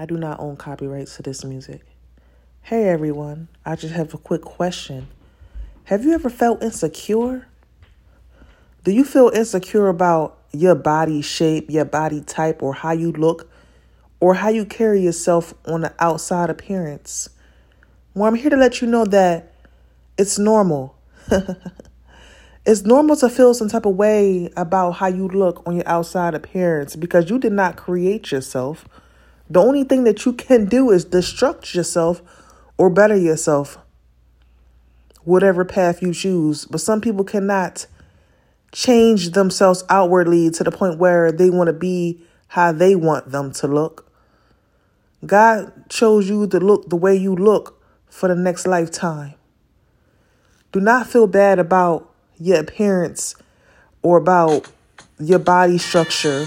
I do not own copyrights to this music. Hey everyone, I just have a quick question. Have you ever felt insecure? Do you feel insecure about your body shape, your body type, or how you look, or how you carry yourself on the outside appearance? Well, I'm here to let you know that it's normal. it's normal to feel some type of way about how you look on your outside appearance because you did not create yourself. The only thing that you can do is destruct yourself or better yourself, whatever path you choose. But some people cannot change themselves outwardly to the point where they want to be how they want them to look. God chose you to look the way you look for the next lifetime. Do not feel bad about your appearance or about your body structure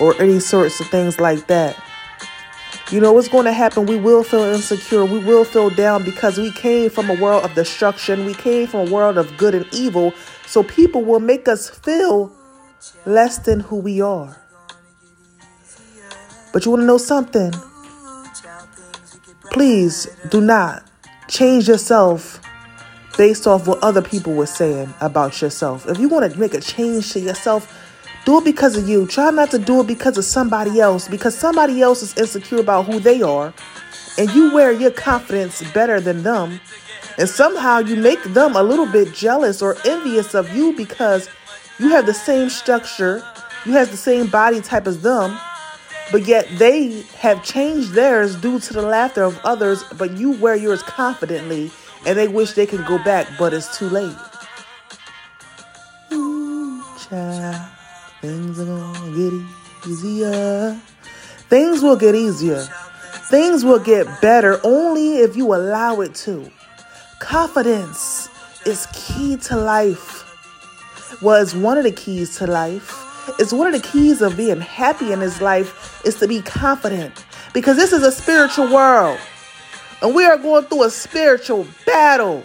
or any sorts of things like that. You know what's going to happen? We will feel insecure. We will feel down because we came from a world of destruction. We came from a world of good and evil. So people will make us feel less than who we are. But you want to know something? Please do not change yourself based off what other people were saying about yourself. If you want to make a change to yourself, do it because of you. Try not to do it because of somebody else, because somebody else is insecure about who they are, and you wear your confidence better than them, and somehow you make them a little bit jealous or envious of you because you have the same structure, you have the same body type as them, but yet they have changed theirs due to the laughter of others, but you wear yours confidently, and they wish they could go back, but it's too late. Things are gonna get easier. Things will get easier. Things will get better only if you allow it to. Confidence is key to life. Was one of the keys to life. It's one of the keys of being happy in this life is to be confident because this is a spiritual world and we are going through a spiritual battle.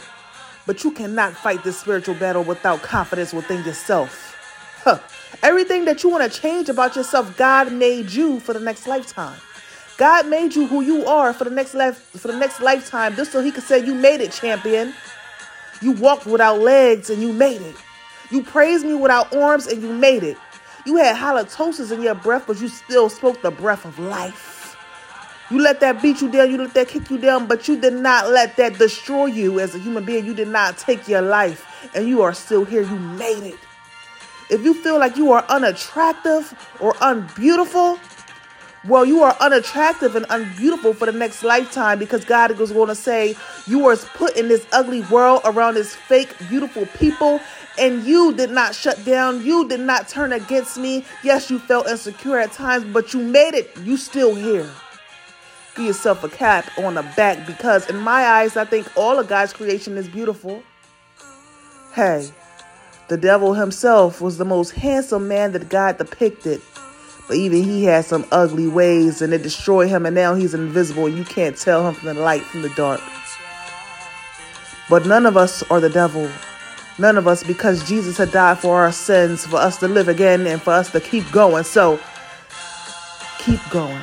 But you cannot fight this spiritual battle without confidence within yourself. Huh. Everything that you want to change about yourself, God made you for the next lifetime. God made you who you are for the next life for the next lifetime, just so He could say you made it, champion. You walked without legs and you made it. You praised me without arms and you made it. You had halitosis in your breath, but you still spoke the breath of life. You let that beat you down, you let that kick you down, but you did not let that destroy you as a human being. You did not take your life, and you are still here. You made it. If you feel like you are unattractive or unbeautiful, well, you are unattractive and unbeautiful for the next lifetime because God is going to say you were put in this ugly world around this fake, beautiful people, and you did not shut down. You did not turn against me. Yes, you felt insecure at times, but you made it. You still here. Give yourself a cap on the back because, in my eyes, I think all of God's creation is beautiful. Hey. The devil himself was the most handsome man that God depicted. But even he had some ugly ways and it destroyed him, and now he's invisible and you can't tell him from the light from the dark. But none of us are the devil. None of us, because Jesus had died for our sins, for us to live again and for us to keep going. So keep going.